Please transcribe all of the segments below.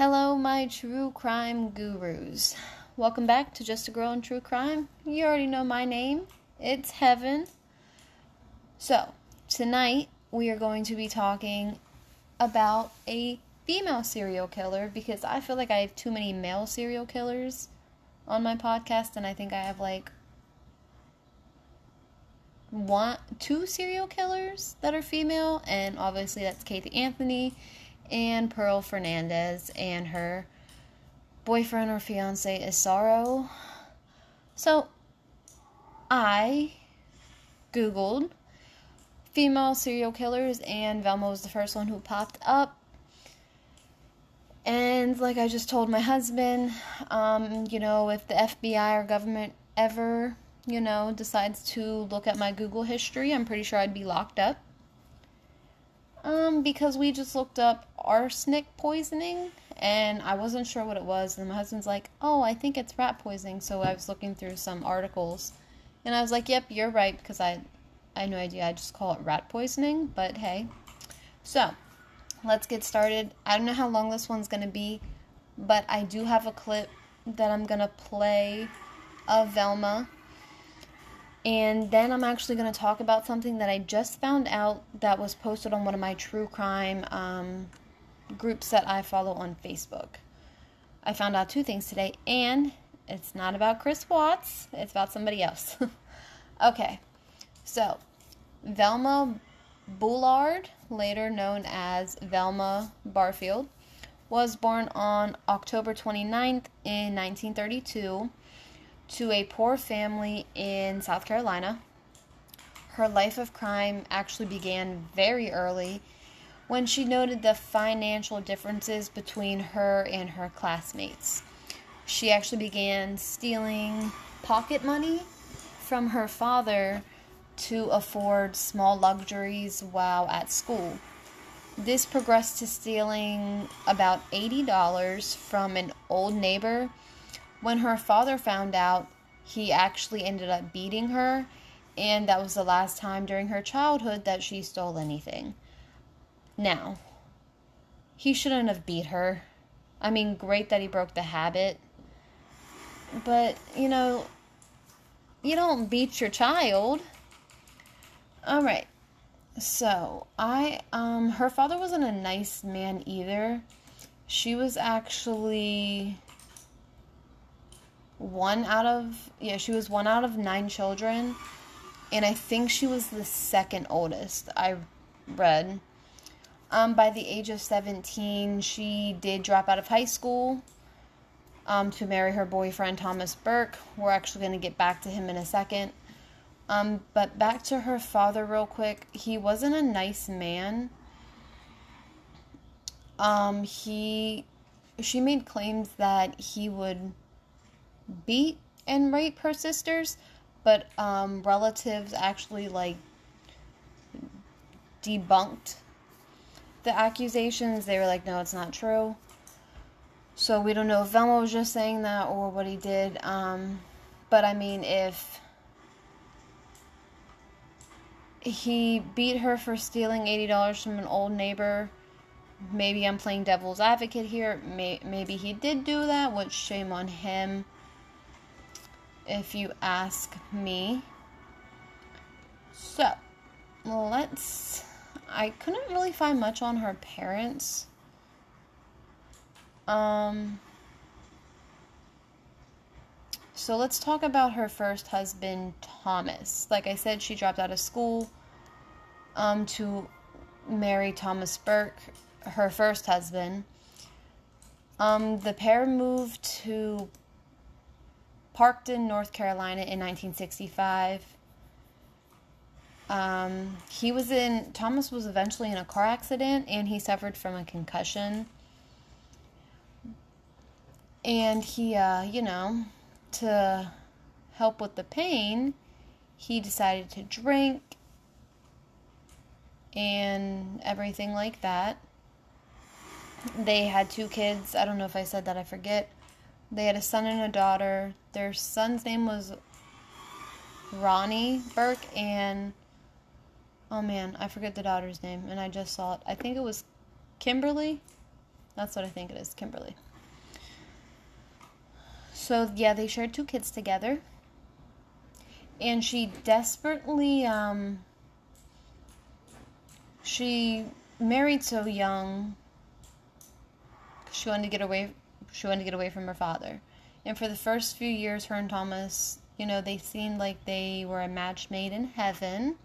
Hello, my true crime gurus. Welcome back to Just a Girl in True Crime. You already know my name. It's Heaven. So, tonight we are going to be talking about a female serial killer because I feel like I have too many male serial killers on my podcast, and I think I have like one, two serial killers that are female, and obviously that's Casey Anthony and Pearl Fernandez and her boyfriend or fiance Isauro. So I Googled female serial killers and Velma was the first one who popped up. And like I just told my husband, um, you know, if the FBI or government ever, you know, decides to look at my Google history, I'm pretty sure I'd be locked up. Um, because we just looked up arsenic poisoning and I wasn't sure what it was. And my husband's like, Oh, I think it's rat poisoning. So I was looking through some articles and I was like, Yep, you're right because I, I had no idea. I just call it rat poisoning, but hey. So let's get started. I don't know how long this one's going to be, but I do have a clip that I'm going to play of Velma and then I'm actually going to talk about something that I just found out that was posted on one of my true crime um, groups that I follow on Facebook. I found out two things today, and it's not about Chris Watts, it's about somebody else. okay, so Velma Bullard, later known as Velma Barfield, was born on October 29th in 1932 to a poor family in South Carolina. Her life of crime actually began very early when she noted the financial differences between her and her classmates. She actually began stealing pocket money from her father to afford small luxuries while at school. This progressed to stealing about $80 from an old neighbor when her father found out, he actually ended up beating her, and that was the last time during her childhood that she stole anything. Now, he shouldn't have beat her. I mean, great that he broke the habit. But, you know, you don't beat your child. All right. So, I um her father wasn't a nice man either. She was actually one out of yeah she was one out of nine children and i think she was the second oldest i read. Um, by the age of 17 she did drop out of high school um, to marry her boyfriend thomas burke. We're actually going to get back to him in a second. Um, but back to her father real quick. He wasn't a nice man. Um, he she made claims that he would beat and rape her sisters, but um, relatives actually like debunked the accusations. They were like, no, it's not true. So we don't know if Velma was just saying that or what he did. Um, but I mean, if he beat her for stealing $80 from an old neighbor, maybe I'm playing devil's advocate here. May- maybe he did do that, which shame on him if you ask me. So, let's. I couldn't really find much on her parents. Um. So let's talk about her first husband, Thomas. Like I said, she dropped out of school um, to marry Thomas Burke, her first husband. Um, the pair moved to Parkton, North Carolina in 1965. Um, he was in, Thomas was eventually in a car accident and he suffered from a concussion. And he, uh, you know, to help with the pain, he decided to drink and everything like that. They had two kids. I don't know if I said that, I forget. They had a son and a daughter. Their son's name was Ronnie Burke, and oh man, I forget the daughter's name, and I just saw it. I think it was Kimberly. That's what I think it is, Kimberly. So, yeah, they shared two kids together. And she desperately, um, she married so young. She wanted to get away. She wanted to get away from her father. And for the first few years, her and Thomas, you know, they seemed like they were a match made in heaven.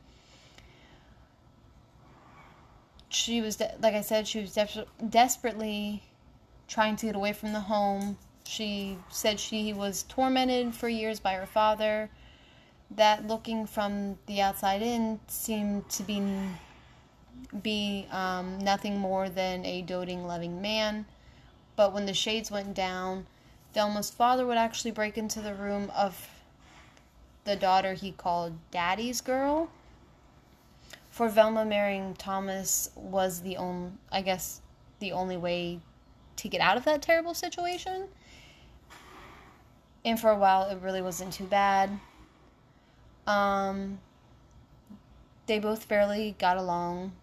She was, de- like I said, she was de- desperately trying to get away from the home. She said she was tormented for years by her father. That looking from the outside in seemed to be be um, nothing more than a doting, loving man. But when the shades went down, Velma's father would actually break into the room of the daughter he called Daddy's girl. For Velma marrying Thomas was the only, I guess, the only way to get out of that terrible situation. And for a while, it really wasn't too bad. Um, they both fairly got along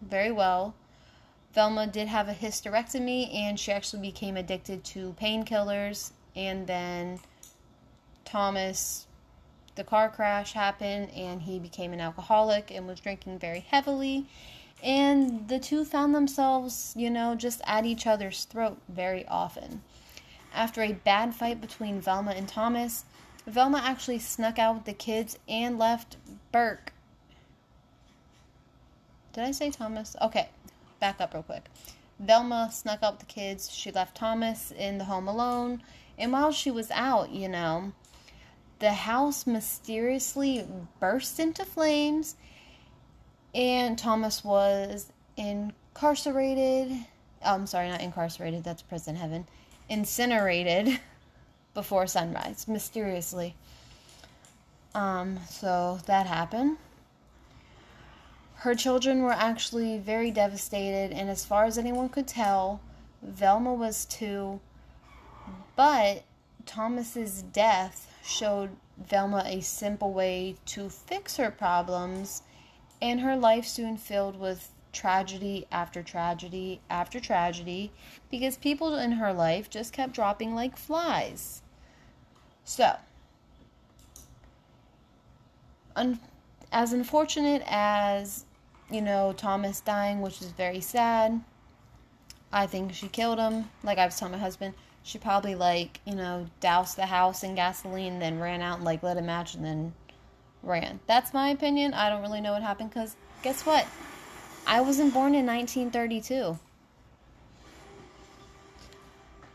very well. Velma did have a hysterectomy and she actually became addicted to painkillers. And then Thomas, the car crash happened and he became an alcoholic and was drinking very heavily. And the two found themselves, you know, just at each other's throat very often. After a bad fight between Velma and Thomas, Velma actually snuck out with the kids and left Burke. Did I say Thomas? Okay, back up real quick. Velma snuck out with the kids. She left Thomas in the home alone. And while she was out, you know, the house mysteriously burst into flames and Thomas was incarcerated. Oh, I'm sorry, not incarcerated, that's prison heaven. Incinerated before sunrise, mysteriously. Um, so that happened. Her children were actually very devastated, and as far as anyone could tell, Velma was too. But Thomas's death showed Velma a simple way to fix her problems, and her life soon filled with tragedy after tragedy after tragedy because people in her life just kept dropping like flies. So, un- as unfortunate as you know, Thomas dying, which is very sad. I think she killed him. Like I was telling my husband, she probably like, you know, doused the house in gasoline, then ran out and like lit a match and then ran. That's my opinion. I don't really know what happened because guess what? I wasn't born in 1932.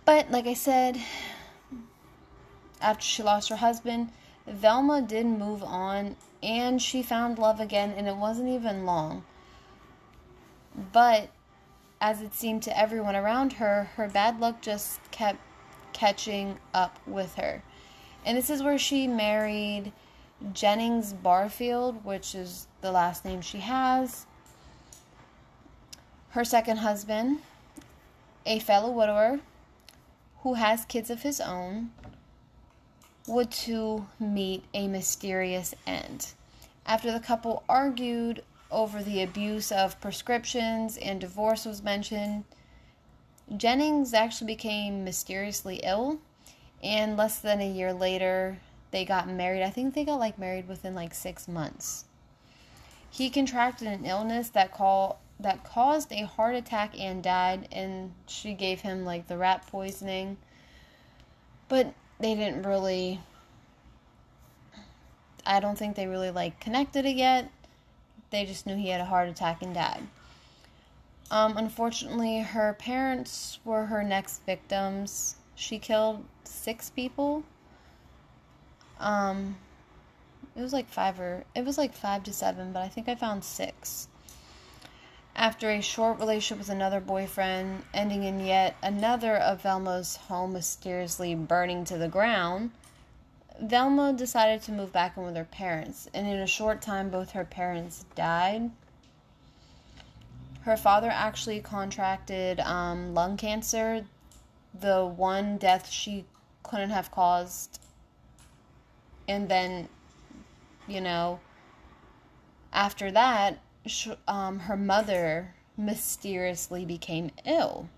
But like I said, after she lost her husband, Velma did move on and she found love again, and it wasn't even long. But as it seemed to everyone around her, her bad luck just kept catching up with her. And this is where she married Jennings Barfield, which is the last name she has. Her second husband, a fellow widower who has kids of his own, would to meet a mysterious end. After the couple argued over the abuse of prescriptions and divorce was mentioned, Jennings actually became mysteriously ill, and less than a year later, they got married. I think they got like married within like six months. He contracted an illness that call that caused a heart attack and died, and she gave him like the rat poisoning. But they didn't really I don't think they really like connected it yet. They just knew he had a heart attack and died. Um, unfortunately, her parents were her next victims. She killed six people. Um, it was like five or it was like five to seven, but I think I found six. After a short relationship with another boyfriend, ending in yet another of Velma's home mysteriously burning to the ground, Velma decided to move back in with her parents, and in a short time, both her parents died. Her father actually contracted um, lung cancer, the one death she couldn't have caused. And then, you know, after that, um, her mother mysteriously became ill.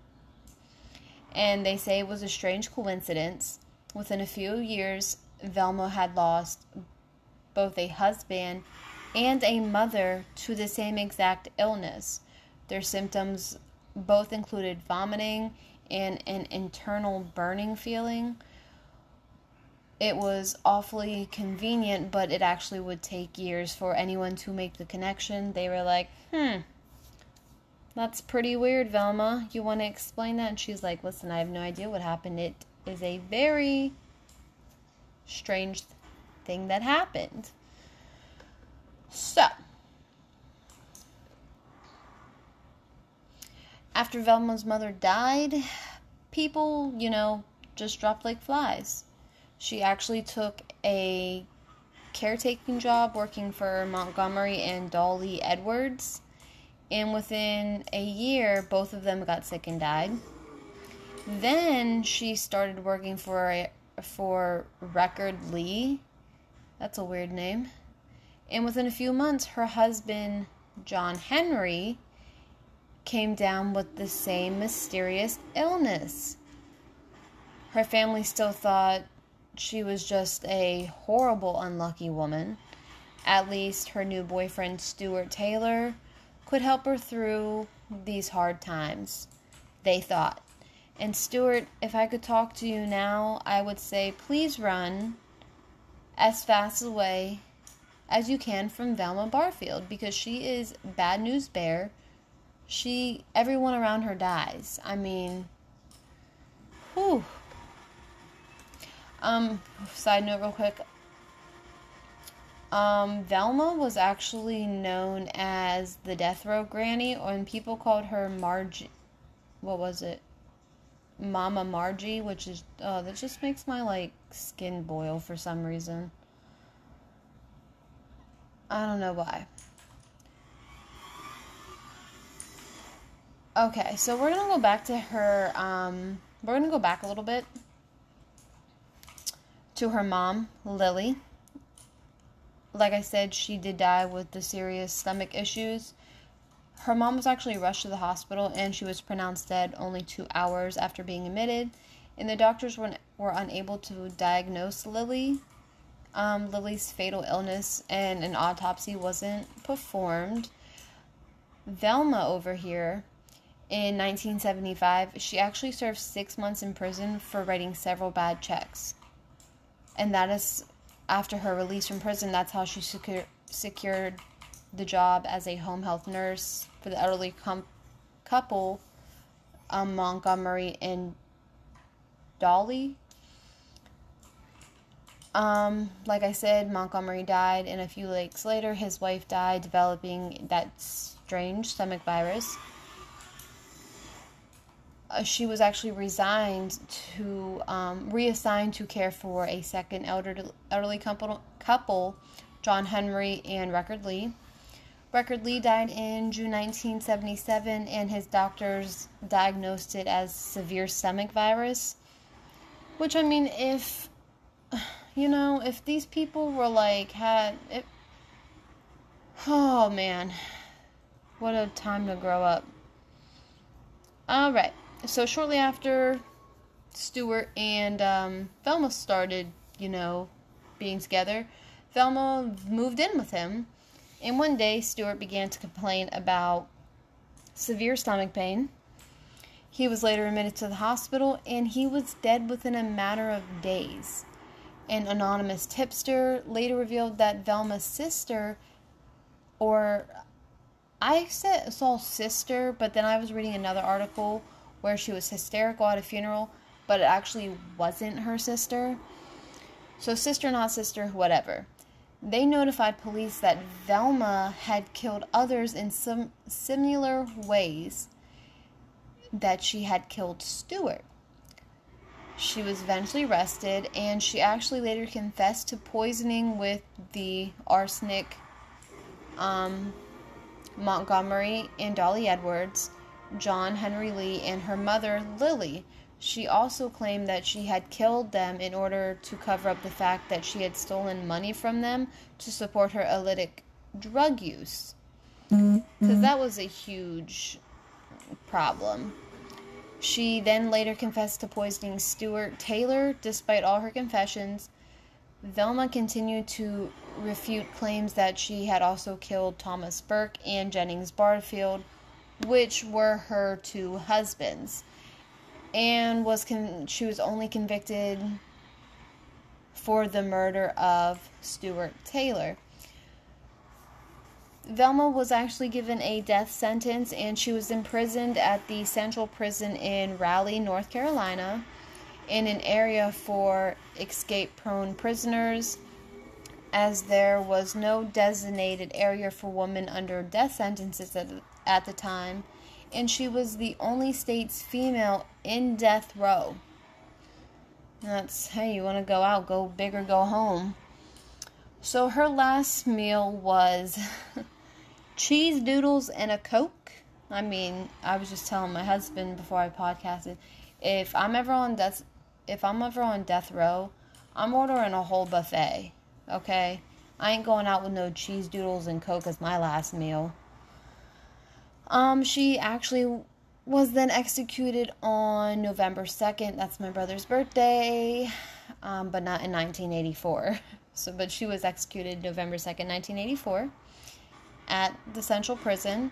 And they say it was a strange coincidence. Within a few years, Velma had lost both a husband and a mother to the same exact illness. Their symptoms both included vomiting and an internal burning feeling. It was awfully convenient, but it actually would take years for anyone to make the connection. They were like, hmm, that's pretty weird, Velma. You want to explain that? And she's like, listen, I have no idea what happened. It is a very strange thing that happened. So, after Velma's mother died, people, you know, just dropped like flies. She actually took a caretaking job working for Montgomery and Dolly Edwards. And within a year, both of them got sick and died. Then she started working for for Record Lee. That's a weird name. And within a few months, her husband, John Henry, came down with the same mysterious illness. Her family still thought she was just a horrible, unlucky woman. At least her new boyfriend, Stuart Taylor, could help her through these hard times, they thought. And Stuart, if I could talk to you now, I would say please run as fast away as you can from Velma Barfield because she is bad news bear. She everyone around her dies. I mean, whew. Um, side note, real quick. Um, Velma was actually known as the Death Row Granny, and people called her Margie. What was it? Mama Margie, which is oh, that just makes my like skin boil for some reason. I don't know why. Okay, so we're gonna go back to her. Um, we're gonna go back a little bit to her mom, Lily. Like I said, she did die with the serious stomach issues. Her mom was actually rushed to the hospital and she was pronounced dead only two hours after being admitted. And the doctors were, were unable to diagnose Lily, um, Lily's fatal illness, and an autopsy wasn't performed. Velma over here in 1975, she actually served six months in prison for writing several bad checks and that is after her release from prison. That's how she secure, secured the job as a home health nurse for the elderly com- couple, um, Montgomery and Dolly. Um, like I said, Montgomery died, and a few weeks later, his wife died, developing that strange stomach virus. Uh, she was actually resigned to um, reassigned to care for a second elderly, couple, couple, John Henry and Record Lee. Record Lee died in June 1977, and his doctors diagnosed it as severe stomach virus. Which I mean, if you know, if these people were like had, it, oh man, what a time to grow up. All right so shortly after Stuart and um, Velma started, you know, being together, Velma moved in with him. And one day, Stuart began to complain about severe stomach pain. He was later admitted to the hospital and he was dead within a matter of days. An anonymous tipster later revealed that Velma's sister, or I said saw sister, but then I was reading another article where she was hysterical at a funeral, but it actually wasn't her sister. So, sister, not sister, whatever. They notified police that Velma had killed others in some similar ways that she had killed Stuart. She was eventually arrested, and she actually later confessed to poisoning with the arsenic um, Montgomery and Dolly Edwards John Henry Lee and her mother, Lily. She also claimed that she had killed them in order to cover up the fact that she had stolen money from them to support her illicit drug use. Because mm-hmm. that was a huge problem. She then later confessed to poisoning Stuart Taylor. Despite all her confessions, Velma continued to refute claims that she had also killed Thomas Burke and Jennings Barfield, which were her two husbands, and was con- she was only convicted for the murder of Stuart Taylor. Velma was actually given a death sentence and she was imprisoned at the Central Prison in Raleigh, North Carolina, in an area for escape prone prisoners, as there was no designated area for women under death sentences at, at the time, and she was the only state's female in death row. That's, hey, you want to go out, go big or go home. So her last meal was cheese doodles and a Coke. I mean, I was just telling my husband before I podcasted, if I'm ever on death, if I'm ever on death row, I'm ordering a whole buffet. Okay, I ain't going out with no cheese doodles and Coke as my last meal. Um, she actually was then executed on November 2nd. That's my brother's birthday, um, but not in 1984. So, but she was executed November 2nd, 1984, at the Central Prison,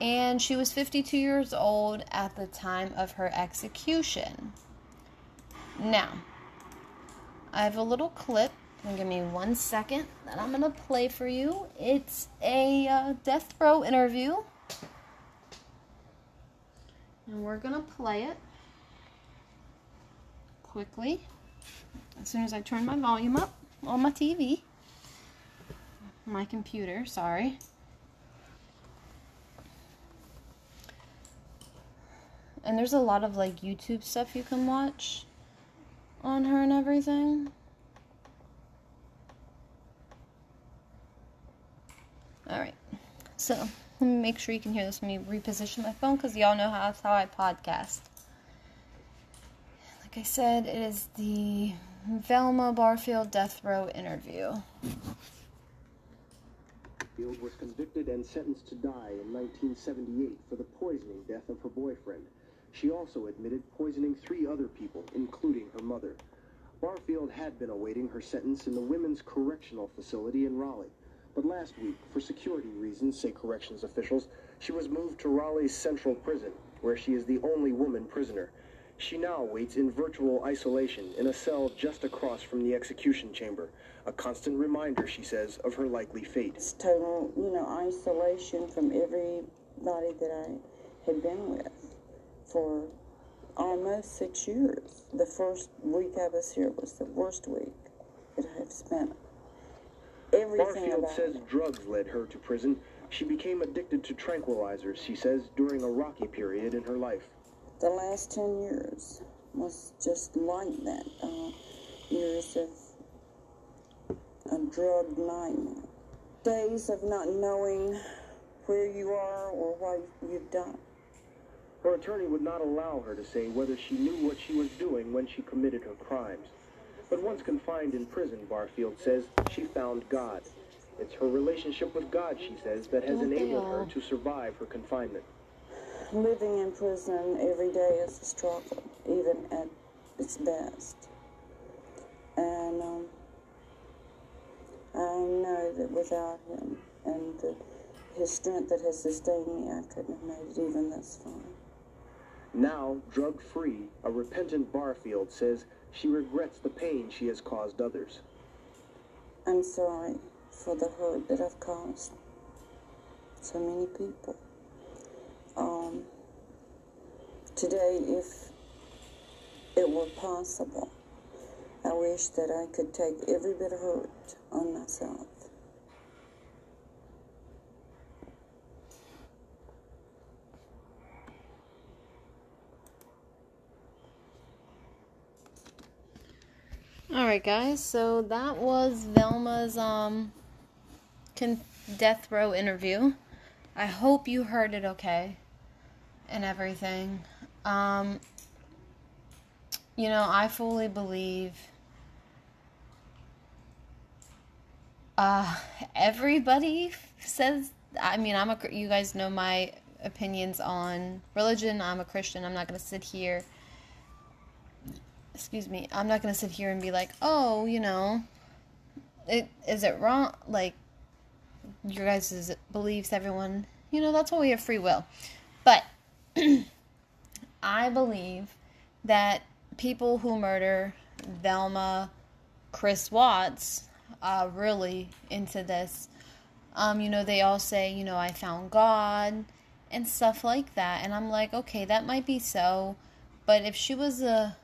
and she was 52 years old at the time of her execution. Now, I have a little clip. Give me one second that I'm going to play for you. It's a uh, death row interview and we're going to play it quickly as soon as I turn my volume up on my TV. My computer, sorry. And there's a lot of like YouTube stuff you can watch on her and everything. Alright, so let me make sure you can hear this. Let me reposition my phone because y'all know how that's how I podcast. Like I said, it is the Velma Barfield death row interview. Field was convicted and sentenced to die in 1978 for the poisoning death of her boyfriend. She also admitted poisoning three other people, including her mother. Barfield had been awaiting her sentence in the Women's Correctional Facility in Raleigh. But last week, for security reasons, say corrections officials, she was moved to Raleigh's Central Prison, where she is the only woman prisoner. She now waits in virtual isolation in a cell just across from the execution chamber. A constant reminder, she says, of her likely fate. It's total, you know, isolation from everybody that I had been with for almost six years. The first week I was here was the worst week that I have spent everything Barfield about says drugs led her to prison. She became addicted to tranquilizers, she says, during a rocky period in her life. The last 10 years was just like that. Uh, years of a drug nightmare. Days of not knowing where you are or what you've done. Her attorney would not allow her to say whether she knew what she was doing when she committed her crimes. But once confined in prison, Barfield says, she found God. It's her relationship with God, she says, that has Don't enabled her to survive her confinement. Living in prison every day is a struggle, even at its best. And um, I know that without him and the, his strength that has sustained me, I couldn't have made it even this far. Now, drug-free, a repentant Barfield says she regrets the pain she has caused others. I'm sorry for the hurt that I've caused so many people. Um, today, if it were possible, I wish that I could take every bit of hurt on myself. All right, guys. So that was Velma's um con- death row interview. I hope you heard it okay and everything. Um you know, I fully believe uh everybody says I mean, I'm a you guys know my opinions on religion. I'm a Christian. I'm not going to sit here. Excuse me. I'm not going to sit here and be like, oh, you know, it is it wrong? Like your guys' beliefs, everyone. You know, that's why we have free will. But I believe that people who murder Velma, Chris Watts, are really into this. Um, you know, they all say, you know, I found God and stuff like that. And I'm like, okay, that might be so. But if she was a,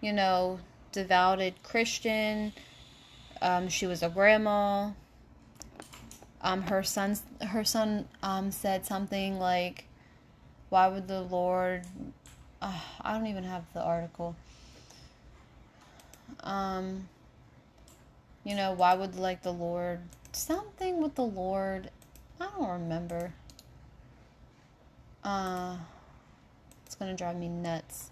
you know, devoted Christian, um, she was a grandma. Um, her son, her son, um, said something like, "Why would the Lord?" Uh, I don't even have the article. Um, you know, why would like the Lord something with the Lord? I don't remember. Uh, it's gonna drive me nuts.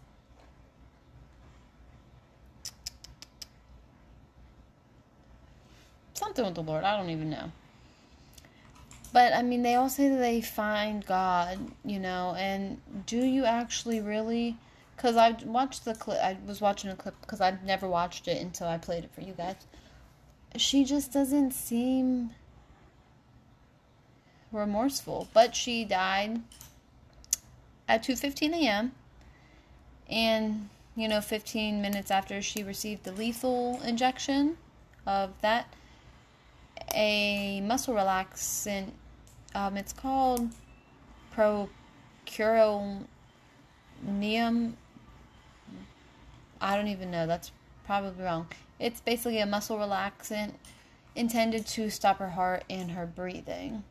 Something with the Lord. I don't even know. But I mean, they all say that they find God, you know, and do you actually really? Because I watched the clip, I was watching a clip because I'd never watched it until I played it for you guys. She just doesn't seem remorseful, but she died at 2:15 a.m. and you know 15 minutes after she received the lethal injection of that a muscle relaxant um, it's called procuronium. I don't even know that's probably wrong. It's basically a muscle relaxant intended to stop her heart and her breathing.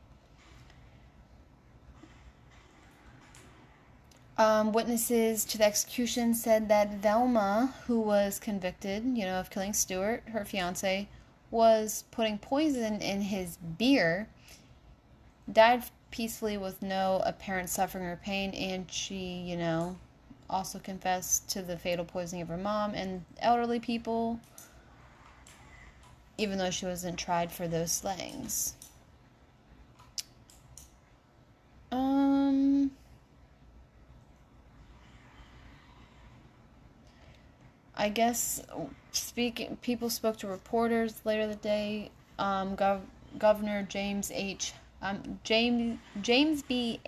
Um, witnesses to the execution said that Velma, who was convicted, you know, of killing Stewart, her fiance, was putting poison in his beer, died peacefully with no apparent suffering or pain, and she, you know, also confessed to the fatal poisoning of her mom and elderly people, even though she wasn't tried for those slayings. I guess speaking, people spoke to reporters later the day. Um, Gov- Governor James H. Um, James James B.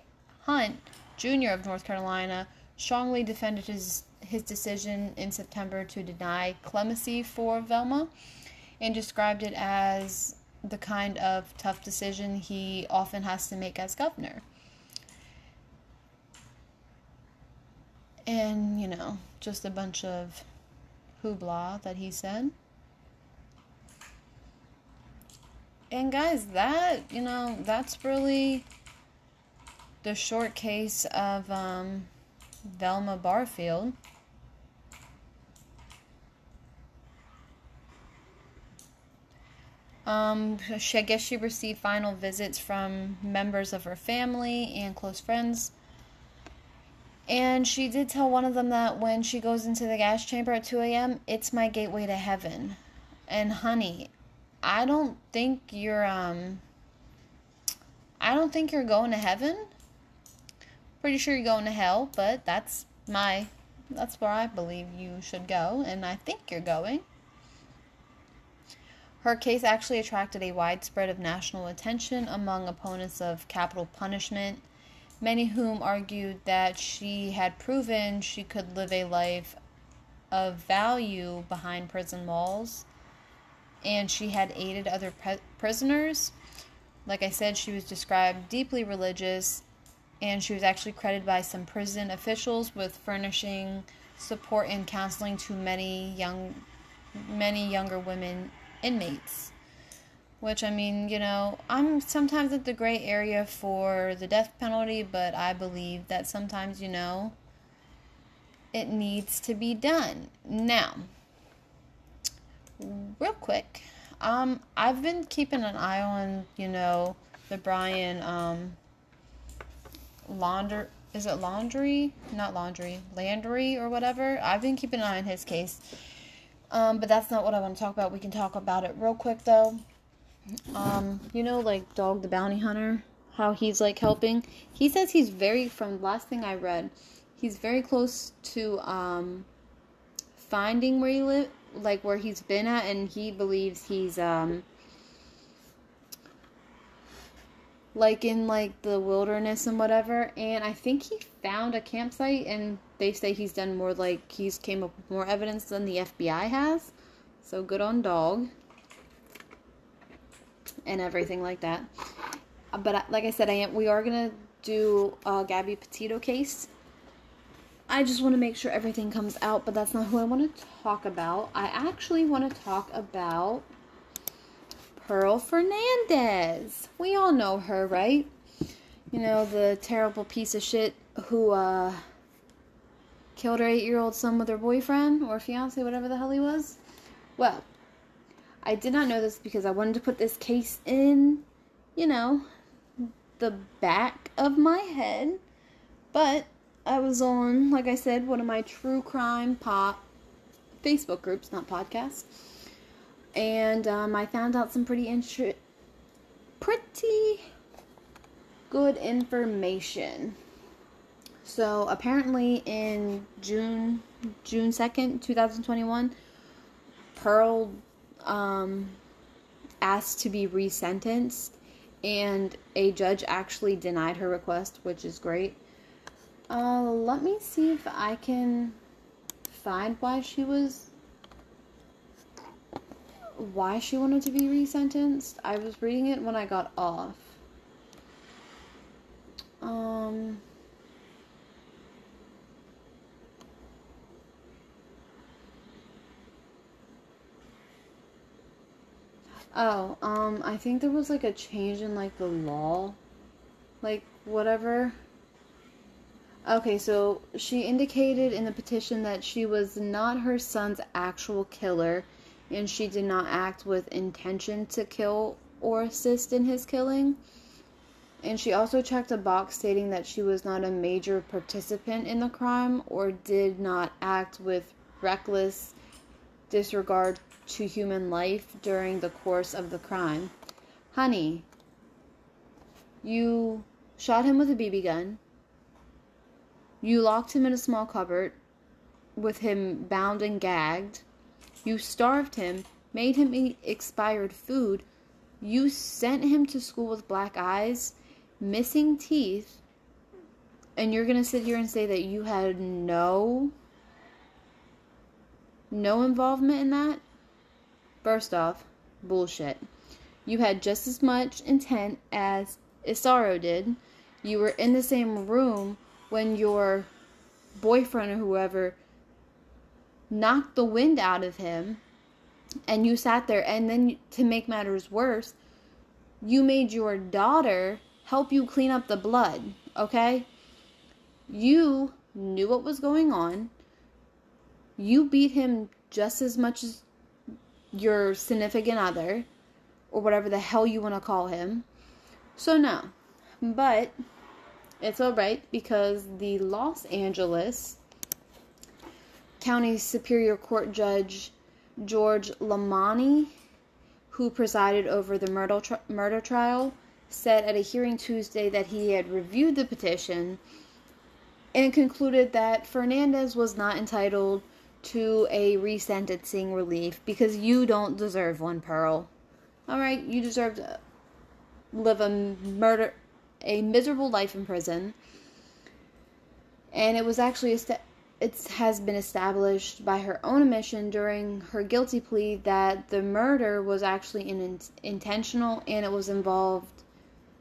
Hunt Jr. of North Carolina strongly defended his his decision in September to deny clemency for Velma, and described it as the kind of tough decision he often has to make as governor. And you know, just a bunch of hoopla that he said. And guys, that, you know, that's really the short case of um, Velma Barfield. Um, she, I guess she received final visits from members of her family and close friends and she did tell one of them that when she goes into the gas chamber at 2 a.m., it's my gateway to heaven. And honey, I don't think you're um I don't think you're going to heaven. Pretty sure you're going to hell, but that's my that's where I believe you should go, and I think you're going. Her case actually attracted a widespread of national attention among opponents of capital punishment many whom argued that she had proven she could live a life of value behind prison walls and she had aided other pre- prisoners. Like I said, she was described deeply religious and she was actually credited by some prison officials with furnishing support and counseling to many young many younger women inmates which I mean, you know, I'm sometimes at the gray area for the death penalty, but I believe that sometimes, you know, it needs to be done. Now, real quick, um, I've been keeping an eye on, you know, the Brian um launder is it laundry? Not laundry, Landry or whatever. I've been keeping an eye on his case. Um, but that's not what I want to talk about. We can talk about it real quick though. Um, you know, like Dog the Bounty Hunter, how he's like helping. He says he's very from last thing I read, he's very close to um finding where he live like where he's been at and he believes he's um like in like the wilderness and whatever. And i think he found a campsite and they say he's done more like he's came up with more evidence than the fbi has. So good on dog and everything like that but like i said i am we are gonna do a gabby petito case i just want to make sure everything comes out but that's not who i want to talk about i actually want to talk about Pearl Fernandez. We all know her, right? You know, the terrible piece of shit who uh, killed her eight year old son with her boyfriend or fiance, whatever the hell he was. Well, I did not know this because I wanted to put this case in, you know, the back of my head. But I was on, like I said, one of my true crime pop Facebook groups, not podcasts and um, I found out some pretty intri- pretty good information. So apparently in June June second, two thousand twenty one, Pearl um, asked to be resentenced, and a judge actually denied her request, which is great. Uh, let me see if I can find why she was why she wanted to be resentenced. I was reading it when I got off. Um. Oh, um, I think there was like a change in like the law. Like, whatever. Okay, so she indicated in the petition that she was not her son's actual killer and she did not act with intention to kill or assist in his killing. And she also checked a box stating that she was not a major participant in the crime or did not act with reckless disregard to human life during the course of the crime. Honey, you shot him with a BB gun. You locked him in a small cupboard with him bound and gagged. You starved him, made him eat expired food. You sent him to school with black eyes, missing teeth. And you're going to sit here and say that you had no no involvement in that? First off, bullshit. You had just as much intent as Isauro did. You were in the same room when your boyfriend or whoever knocked the wind out of him and you sat there and then to make matters worse you made your daughter help you clean up the blood okay you knew what was going on you beat him just as much as your significant other or whatever the hell you want to call him. So no. But it's all right because the Los Angeles County Superior Court Judge George Lomeli, who presided over the murder, tri- murder trial, said at a hearing Tuesday that he had reviewed the petition and concluded that Fernandez was not entitled to a resentencing relief because you don't deserve one, Pearl. All right, you deserve to live a murder, a miserable life in prison. And it was actually a it has been established by her own admission during her guilty plea that the murder was actually in, intentional and it was involved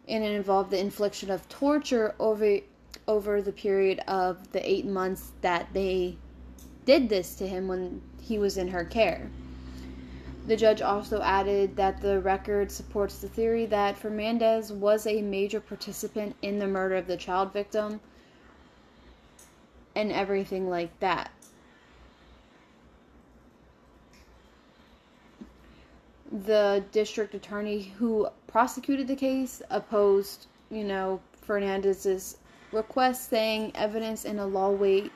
and it involved the infliction of torture over over the period of the 8 months that they did this to him when he was in her care. The judge also added that the record supports the theory that Fernandez was a major participant in the murder of the child victim and everything like that. The district attorney who prosecuted the case opposed, you know, Fernandez's request saying evidence in a law weight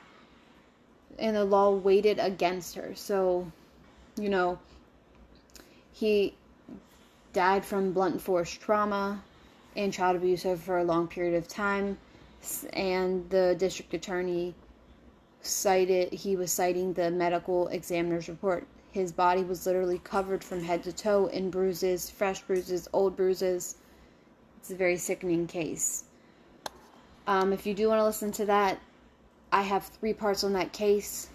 and the law weighted against her. So, you know, he died from blunt force trauma. and child abuse over a long period of time. And the district attorney cited, he was citing the medical examiner's report. His body was literally covered from head to toe in bruises, fresh bruises, old bruises. It's a very sickening case. Um, if you do want to listen to that, I have three parts on that case.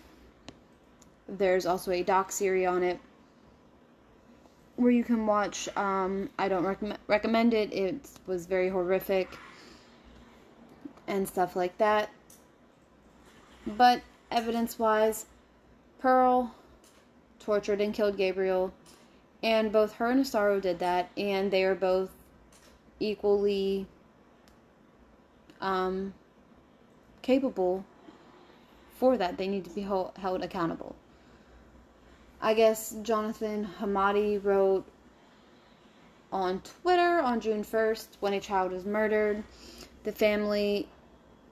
There's also a doc series on it where you can watch. Um, I don't rec- recommend it. It was very horrific and stuff like that. But evidence wise, Pearl tortured and killed Gabriel, and both her and Isauro did that, and they are both equally um, capable for that. They need to be held, held accountable. I guess Jonathan Hatami wrote on Twitter on June 1st when a child was murdered. The family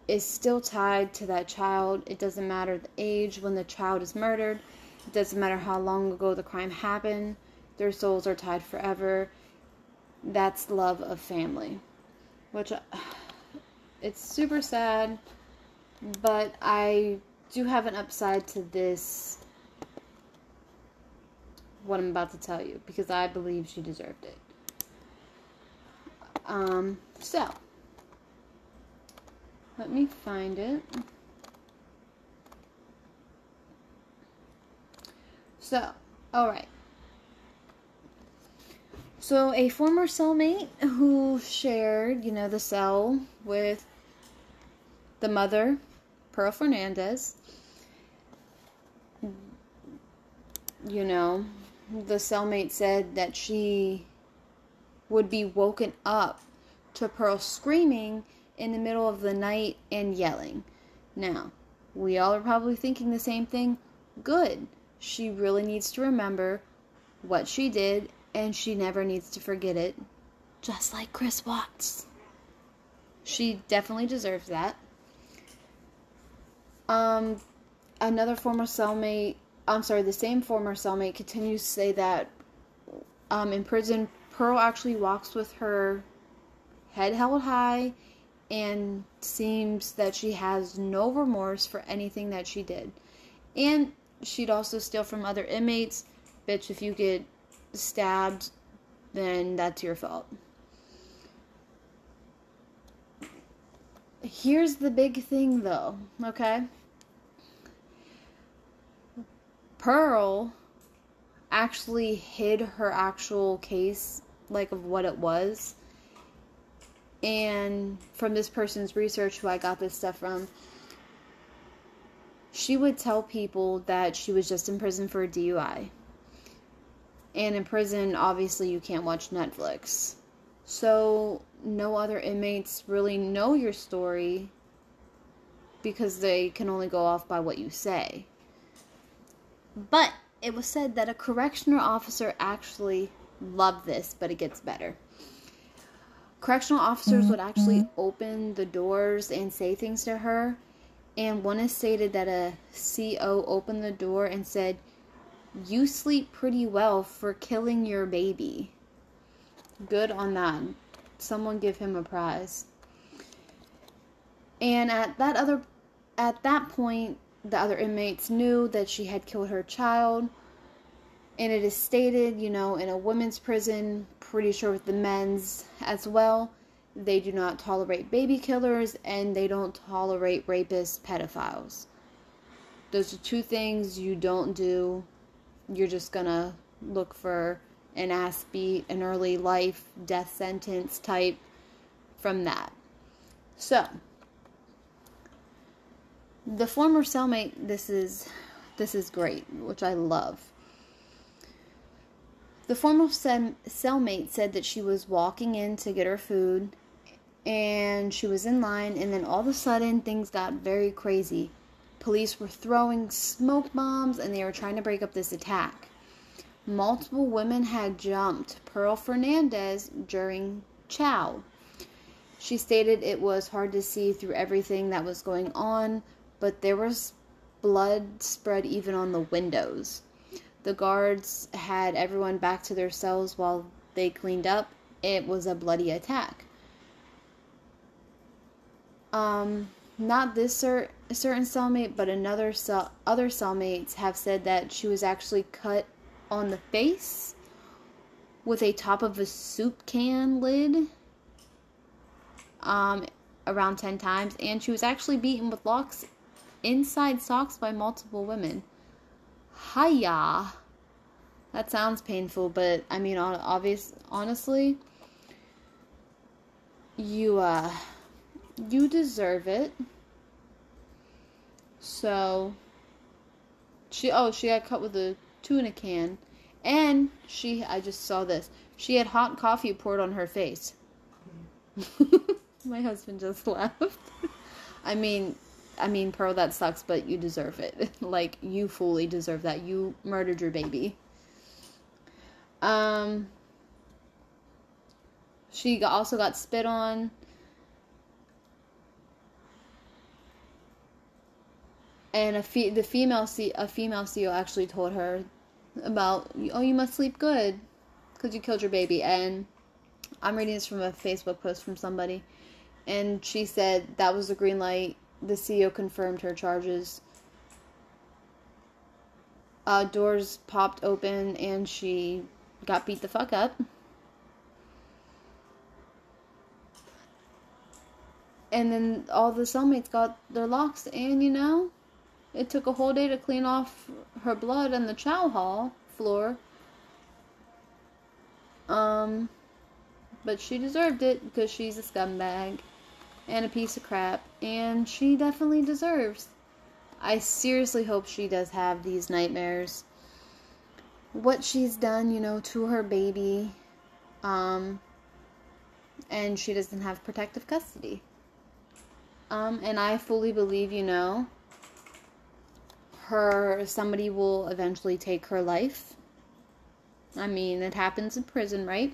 is still tied to that child. It doesn't matter the age when the child is murdered, it doesn't matter how long ago the crime happened. Their souls are tied forever. That's love of family. Which uh, it's super sad, but I do have an upside to this what I'm about to tell you because I believe she deserved it. Um, so let me find it. So, all right. So, a former cellmate who shared, you know, the cell with the mother, Pearl Fernandez, you know, the cellmate said that she would be woken up to Pearl screaming in the middle of the night and yelling. Now, we all are probably thinking the same thing. Good. She really needs to remember what she did and she never needs to forget it. Just like Chris Watts. She definitely deserves that. Um, another former cellmate I'm sorry, the same former cellmate continues to say that um, in prison, Pearl actually walks with her head held high and seems that she has no remorse for anything that she did. And she'd also steal from other inmates. Bitch, if you get stabbed, then that's your fault. Here's the big thing though, okay? Pearl actually hid her actual case, like of what it was. And from this person's research, who I got this stuff from, she would tell people that she was just in prison for a DUI. And in prison, obviously, you can't watch Netflix. So, no other inmates really know your story because they can only go off by what you say. But it was said that a correctional officer actually loved this, but it gets better. Correctional officers would actually mm-hmm. open the doors and say things to her. And one is stated that a CO opened the door and said, You sleep pretty well for killing your baby. Good on that. Someone give him a prize. And at that other at that point, the other inmates knew that she had killed her child. And it is stated, you know, in a women's prison, pretty sure with the men's as well, they do not tolerate baby killers and they don't tolerate rapists, pedophiles. Those are two things you don't do. You're just gonna look for an ass beat, an early life, death sentence type from that. So, the former cellmate this is this is great which i love. The former cellmate said that she was walking in to get her food and she was in line and then all of a sudden things got very crazy. Police were throwing smoke bombs and they were trying to break up this attack multiple women had jumped pearl fernandez during chow she stated it was hard to see through everything that was going on but there was blood spread even on the windows. The guards had everyone back to their cells while they cleaned up. It was a bloody attack. Um, not this cer- certain cellmate, but another cell, other cellmates have said that she was actually cut on the face with a top of a soup can lid um, around 10 times, and she was actually beaten with locks inside socks by multiple women. Hiya. That sounds painful, but I mean, obvious, honestly, you, uh, you deserve it. So, she, oh, she got cut with a tuna can. And she, I just saw this. She had hot coffee poured on her face. My husband just laughed. I mean, I mean, Pearl, that sucks, but you deserve it. like, you fully deserve that. You murdered your baby. Um, she also got spit on. And a fe- the female C- a female CEO actually told her about oh you must sleep good because you killed your baby. And I'm reading this from a Facebook post from somebody and she said that was a green light. The CEO confirmed her charges. Uh, doors popped open and she got beat the fuck up. And then all the cellmates got their locks and you know it took a whole day to clean off her blood on the chow hall floor. Um, but she deserved it because she's a scumbag and a piece of crap, and she definitely deserves. I seriously hope she does have these nightmares. What she's done, you know, to her baby, um, and she doesn't have protective custody. Um, and I fully believe, you know, her somebody will eventually take her life. I mean, it happens in prison, right?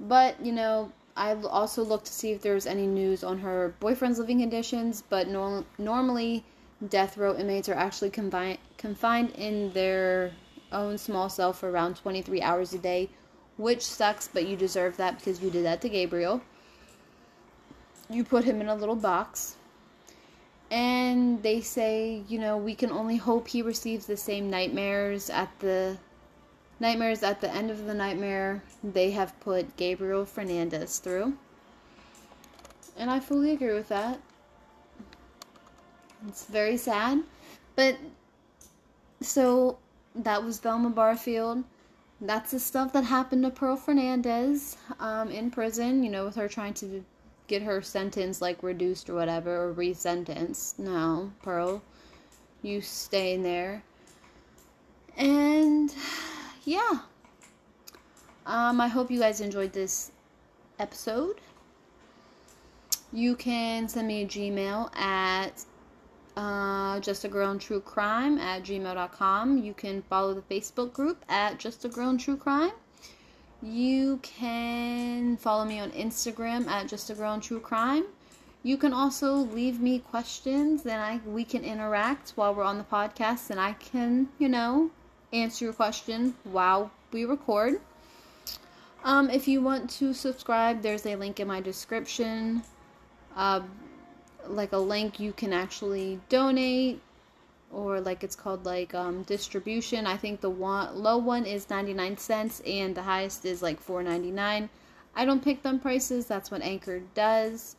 But, you know, I also looked to see if there's any news on her boyfriend's living conditions, but no- normally death row inmates are actually confined confined in their own small cell for around 23 hours a day, which sucks, but you deserve that because you did that to Gabriel. You put him in a little box and they say, you know, we can only hope he receives the same nightmares at the nightmares at the end of the nightmare they have put Gabriel Fernandez through. And I fully agree with that. It's very sad. But so that was Velma Barfield. That's the stuff that happened to Pearl Fernandez um, in prison, you know, with her trying to get her sentence like reduced or whatever or resentenced. No, Pearl, you stay in there. And yeah. Um, I hope you guys enjoyed this episode. You can send me a Gmail at uh, just a girl in true crime at gmail.com. You can follow the Facebook group at just a girl in true crime. You can follow me on Instagram at Just a Girl in True Crime. You can also leave me questions and I we can interact while we're on the podcast and I can, you know, answer your question while we record. Um, if you want to subscribe, there's a link in my description. Uh, like a link you can actually donate or like it's called like um, distribution. I think the one low one is 99 cents and the highest is like 4.99. I don't pick them prices. That's what Anchor does.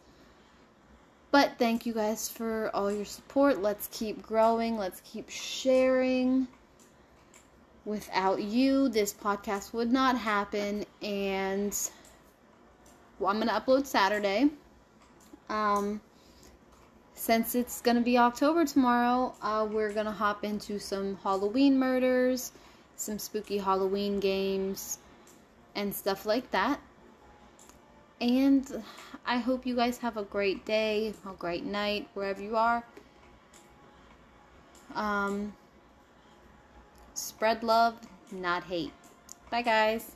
But thank you guys for all your support. Let's keep growing. Let's keep sharing. Without you, this podcast would not happen. And well, I'm gonna upload Saturday. Um, since it's going to be October tomorrow, uh, we're going to hop into some Halloween murders, some spooky Halloween games, and stuff like that. And I hope you guys have a great day, a great night, wherever you are. Um, spread love, not hate. Bye, guys.